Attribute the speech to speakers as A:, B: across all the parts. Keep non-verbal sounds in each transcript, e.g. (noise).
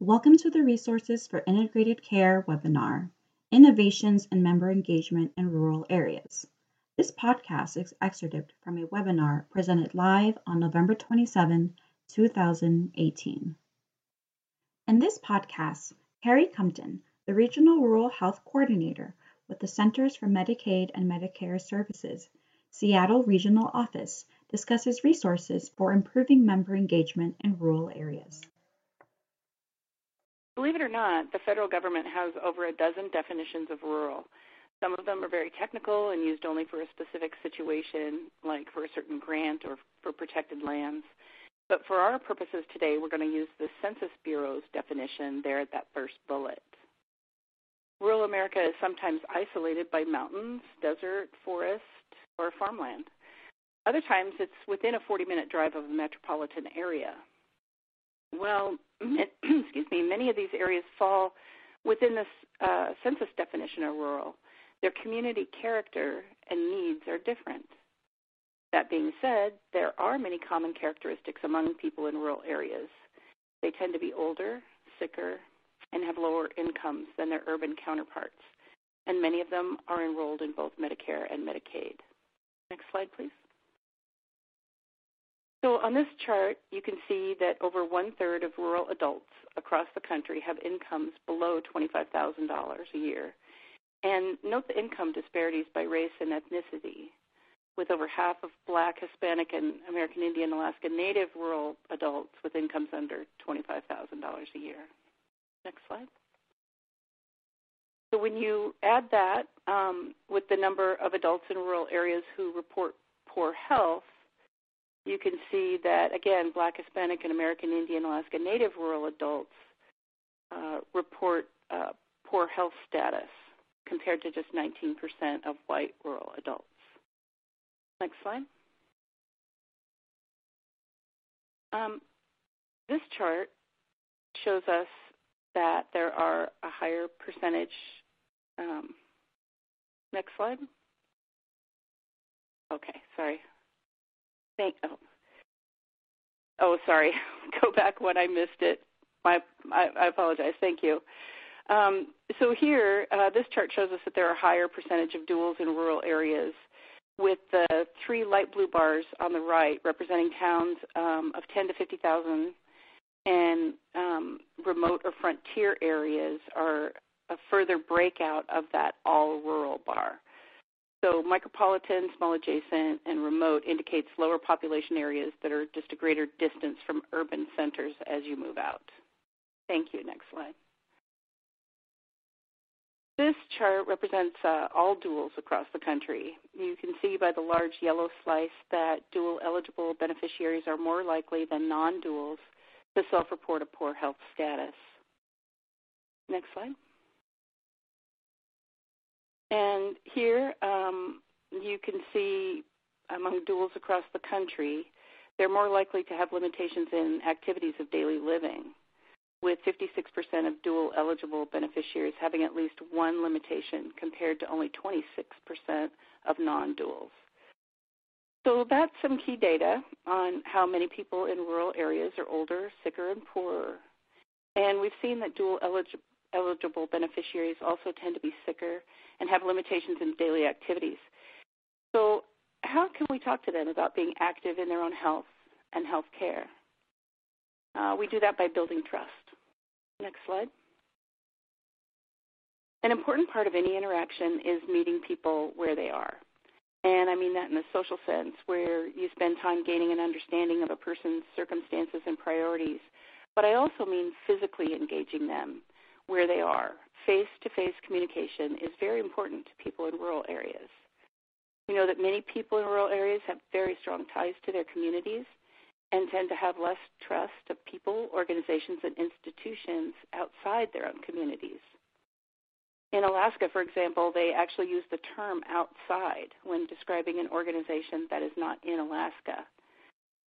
A: Welcome to the Resources for Integrated Care webinar, Innovations in Member Engagement in Rural Areas. This podcast is excerpted from a webinar presented live on November 27, 2018. In this podcast, Carrie Compton, the Regional Rural Health Coordinator with the Centers for Medicaid and Medicare Services, Seattle Regional Office, discusses resources for improving member engagement in rural areas.
B: Believe it or not, the federal government has over a dozen definitions of rural. Some of them are very technical and used only for a specific situation, like for a certain grant or for protected lands. But for our purposes today, we're going to use the Census Bureau's definition there at that first bullet. Rural America is sometimes isolated by mountains, desert, forest, or farmland. Other times it's within a 40 minute drive of a metropolitan area. Well, (clears throat) excuse me, many of these areas fall within this uh, census definition of rural. Their community character and needs are different. That being said, there are many common characteristics among people in rural areas. They tend to be older, sicker, and have lower incomes than their urban counterparts, and many of them are enrolled in both Medicare and Medicaid. Next slide, please. So on this chart, you can see that over one third of rural adults across the country have incomes below $25,000 a year. And note the income disparities by race and ethnicity, with over half of Black, Hispanic, and American Indian, Alaska Native rural adults with incomes under $25,000 a year. Next slide. So when you add that um, with the number of adults in rural areas who report poor health, you can see that, again, Black, Hispanic, and American Indian, Alaska Native rural adults uh, report uh, poor health status compared to just 19% of white rural adults. Next slide. Um, this chart shows us that there are a higher percentage. Um, next slide. Okay, sorry. Thank. Oh, oh, sorry. (laughs) Go back when I missed it. My, I, I apologize. Thank you. Um, so here, uh, this chart shows us that there are higher percentage of duals in rural areas, with the three light blue bars on the right representing towns um, of 10 to 50,000, and um, remote or frontier areas are a further breakout of that all rural bar. So micropolitan, small adjacent, and remote indicates lower population areas that are just a greater distance from urban centers as you move out. Thank you. Next slide. This chart represents uh, all duals across the country. You can see by the large yellow slice that dual eligible beneficiaries are more likely than non duals to self report a poor health status. Next slide. And here um, you can see among duals across the country, they're more likely to have limitations in activities of daily living, with 56% of dual eligible beneficiaries having at least one limitation compared to only 26% of non duals. So that's some key data on how many people in rural areas are older, sicker, and poorer. And we've seen that dual eligible eligible beneficiaries also tend to be sicker and have limitations in daily activities. So, how can we talk to them about being active in their own health and health care? Uh, we do that by building trust. Next slide. An important part of any interaction is meeting people where they are. And I mean that in the social sense, where you spend time gaining an understanding of a person's circumstances and priorities. But I also mean physically engaging them where they are. Face to face communication is very important to people in rural areas. We know that many people in rural areas have very strong ties to their communities and tend to have less trust of people, organizations, and institutions outside their own communities. In Alaska, for example, they actually use the term outside when describing an organization that is not in Alaska.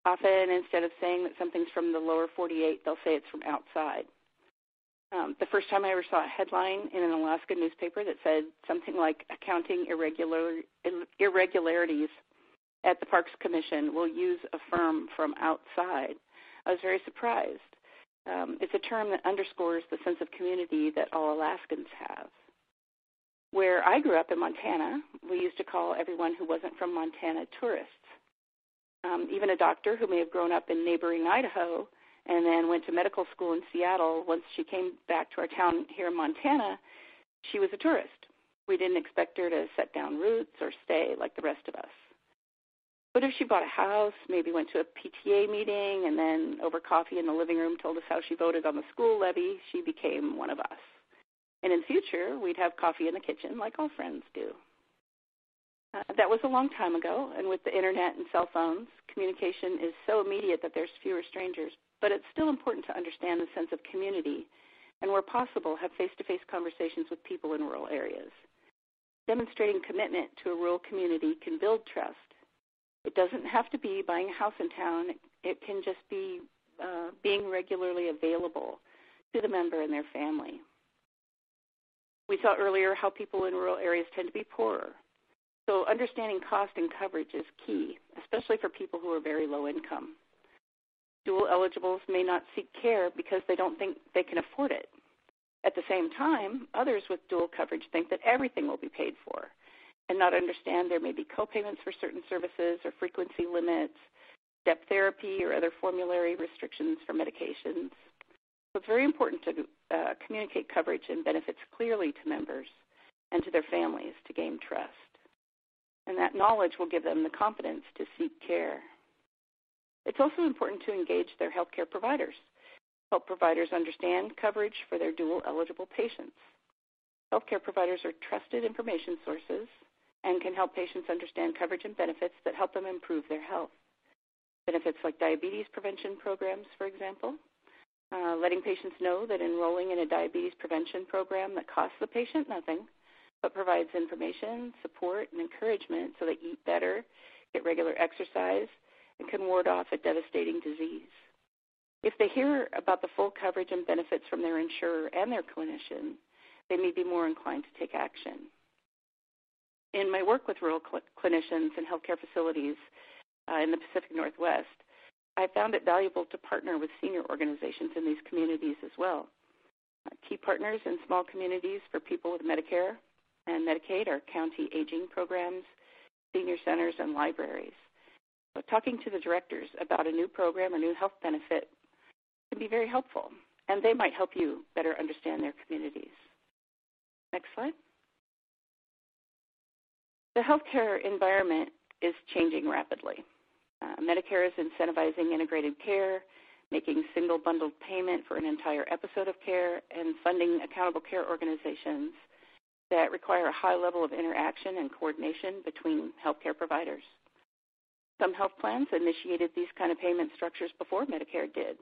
B: Often, instead of saying that something's from the lower 48, they'll say it's from outside. Um, the first time I ever saw a headline in an Alaska newspaper that said something like accounting irregular, irregularities at the Parks Commission will use a firm from outside, I was very surprised. Um, it's a term that underscores the sense of community that all Alaskans have. Where I grew up in Montana, we used to call everyone who wasn't from Montana tourists. Um, even a doctor who may have grown up in neighboring Idaho and then went to medical school in Seattle, once she came back to our town here in Montana, she was a tourist. We didn't expect her to set down roots or stay like the rest of us. But if she bought a house, maybe went to a PTA meeting, and then over coffee in the living room told us how she voted on the school levy, she became one of us. And in future, we'd have coffee in the kitchen like all friends do. Uh, that was a long time ago, and with the internet and cell phones, communication is so immediate that there's fewer strangers. But it's still important to understand the sense of community, and where possible, have face to face conversations with people in rural areas. Demonstrating commitment to a rural community can build trust it doesn't have to be buying a house in town. It can just be uh, being regularly available to the member and their family. We saw earlier how people in rural areas tend to be poorer. So understanding cost and coverage is key, especially for people who are very low income. Dual eligibles may not seek care because they don't think they can afford it. At the same time, others with dual coverage think that everything will be paid for and not understand there may be co-payments for certain services or frequency limits, step therapy or other formulary restrictions for medications. So it's very important to uh, communicate coverage and benefits clearly to members and to their families to gain trust. And that knowledge will give them the confidence to seek care. It's also important to engage their healthcare providers. Help providers understand coverage for their dual eligible patients. Healthcare providers are trusted information sources and can help patients understand coverage and benefits that help them improve their health. Benefits like diabetes prevention programs, for example, uh, letting patients know that enrolling in a diabetes prevention program that costs the patient nothing, but provides information, support, and encouragement so they eat better, get regular exercise, and can ward off a devastating disease. If they hear about the full coverage and benefits from their insurer and their clinician, they may be more inclined to take action in my work with rural cl- clinicians and healthcare facilities uh, in the Pacific Northwest, I found it valuable to partner with senior organizations in these communities as well. Uh, key partners in small communities for people with Medicare and Medicaid are county aging programs, senior centers, and libraries. Talking to the directors about a new program or new health benefit can be very helpful, and they might help you better understand their communities. Next slide. The healthcare environment is changing rapidly. Uh, Medicare is incentivizing integrated care, making single bundled payment for an entire episode of care, and funding accountable care organizations that require a high level of interaction and coordination between healthcare providers. Some health plans initiated these kind of payment structures before Medicare did,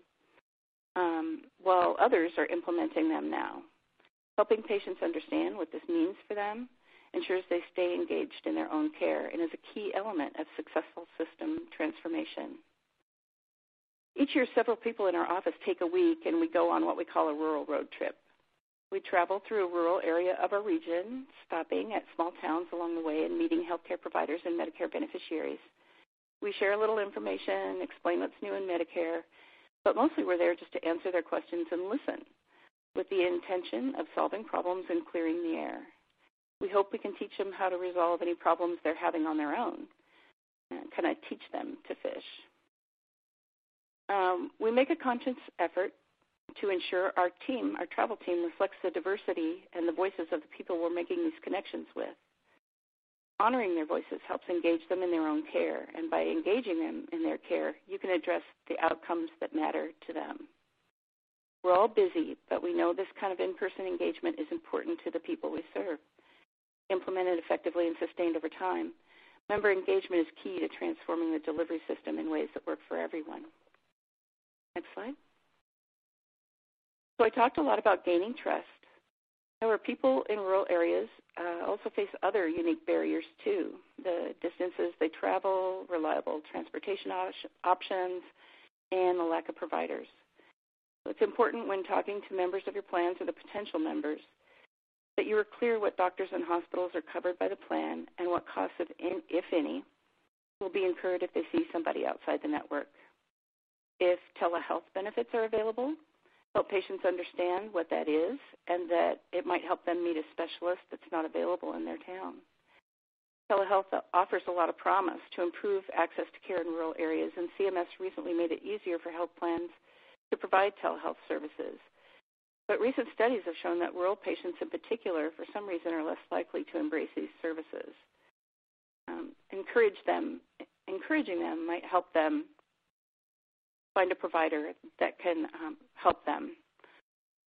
B: um, while others are implementing them now. Helping patients understand what this means for them ensures they stay engaged in their own care and is a key element of successful system transformation. Each year, several people in our office take a week and we go on what we call a rural road trip. We travel through a rural area of our region, stopping at small towns along the way and meeting healthcare providers and Medicare beneficiaries. We share a little information, explain what's new in Medicare, but mostly we're there just to answer their questions and listen with the intention of solving problems and clearing the air. We hope we can teach them how to resolve any problems they're having on their own. And can I teach them to fish? Um, we make a conscious effort to ensure our team, our travel team, reflects the diversity and the voices of the people we're making these connections with. Honoring their voices helps engage them in their own care, and by engaging them in their care, you can address the outcomes that matter to them. We're all busy, but we know this kind of in person engagement is important to the people we serve implemented effectively and sustained over time. Member engagement is key to transforming the delivery system in ways that work for everyone. Next slide. So I talked a lot about gaining trust. However, people in rural areas uh, also face other unique barriers too. The distances they travel, reliable transportation op- options, and the lack of providers. So it's important when talking to members of your plans or the potential members that you are clear what doctors and hospitals are covered by the plan and what costs, if any, will be incurred if they see somebody outside the network. If telehealth benefits are available, help patients understand what that is and that it might help them meet a specialist that's not available in their town. Telehealth offers a lot of promise to improve access to care in rural areas, and CMS recently made it easier for health plans to provide telehealth services. But recent studies have shown that rural patients in particular, for some reason, are less likely to embrace these services. Um, encourage them, encouraging them might help them find a provider that can um, help them.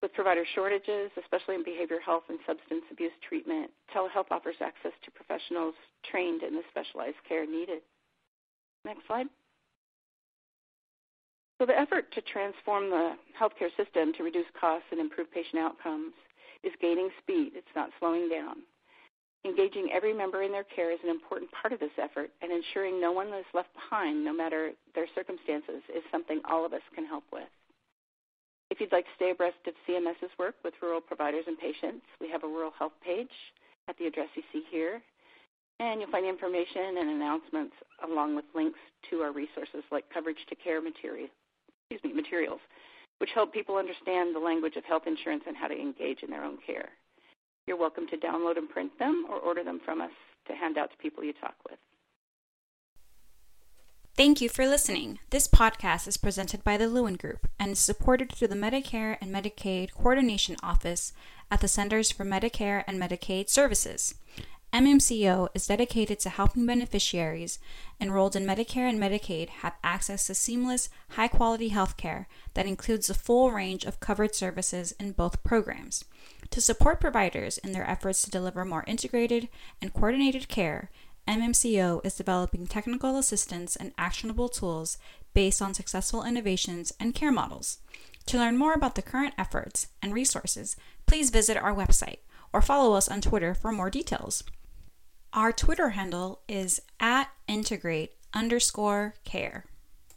B: With provider shortages, especially in behavioral health and substance abuse treatment, telehealth offers access to professionals trained in the specialized care needed. Next slide. So the effort to transform the healthcare system to reduce costs and improve patient outcomes is gaining speed. It's not slowing down. Engaging every member in their care is an important part of this effort, and ensuring no one is left behind, no matter their circumstances, is something all of us can help with. If you'd like to stay abreast of CMS's work with rural providers and patients, we have a rural health page at the address you see here, and you'll find information and announcements along with links to our resources like coverage to care excuse me, materials, which help people understand the language of health insurance and how to engage in their own care. You're welcome to download and print them or order them from us to hand out to people you talk with.
A: Thank you for listening. This podcast is presented by the Lewin Group and is supported through the Medicare and Medicaid Coordination Office at the Centers for Medicare and Medicaid Services. MMCO is dedicated to helping beneficiaries enrolled in Medicare and Medicaid have access to seamless, high quality health care that includes the full range of covered services in both programs. To support providers in their efforts to deliver more integrated and coordinated care, MMCO is developing technical assistance and actionable tools based on successful innovations and care models. To learn more about the current efforts and resources, please visit our website or follow us on Twitter for more details. Our Twitter handle is at integrate underscore care.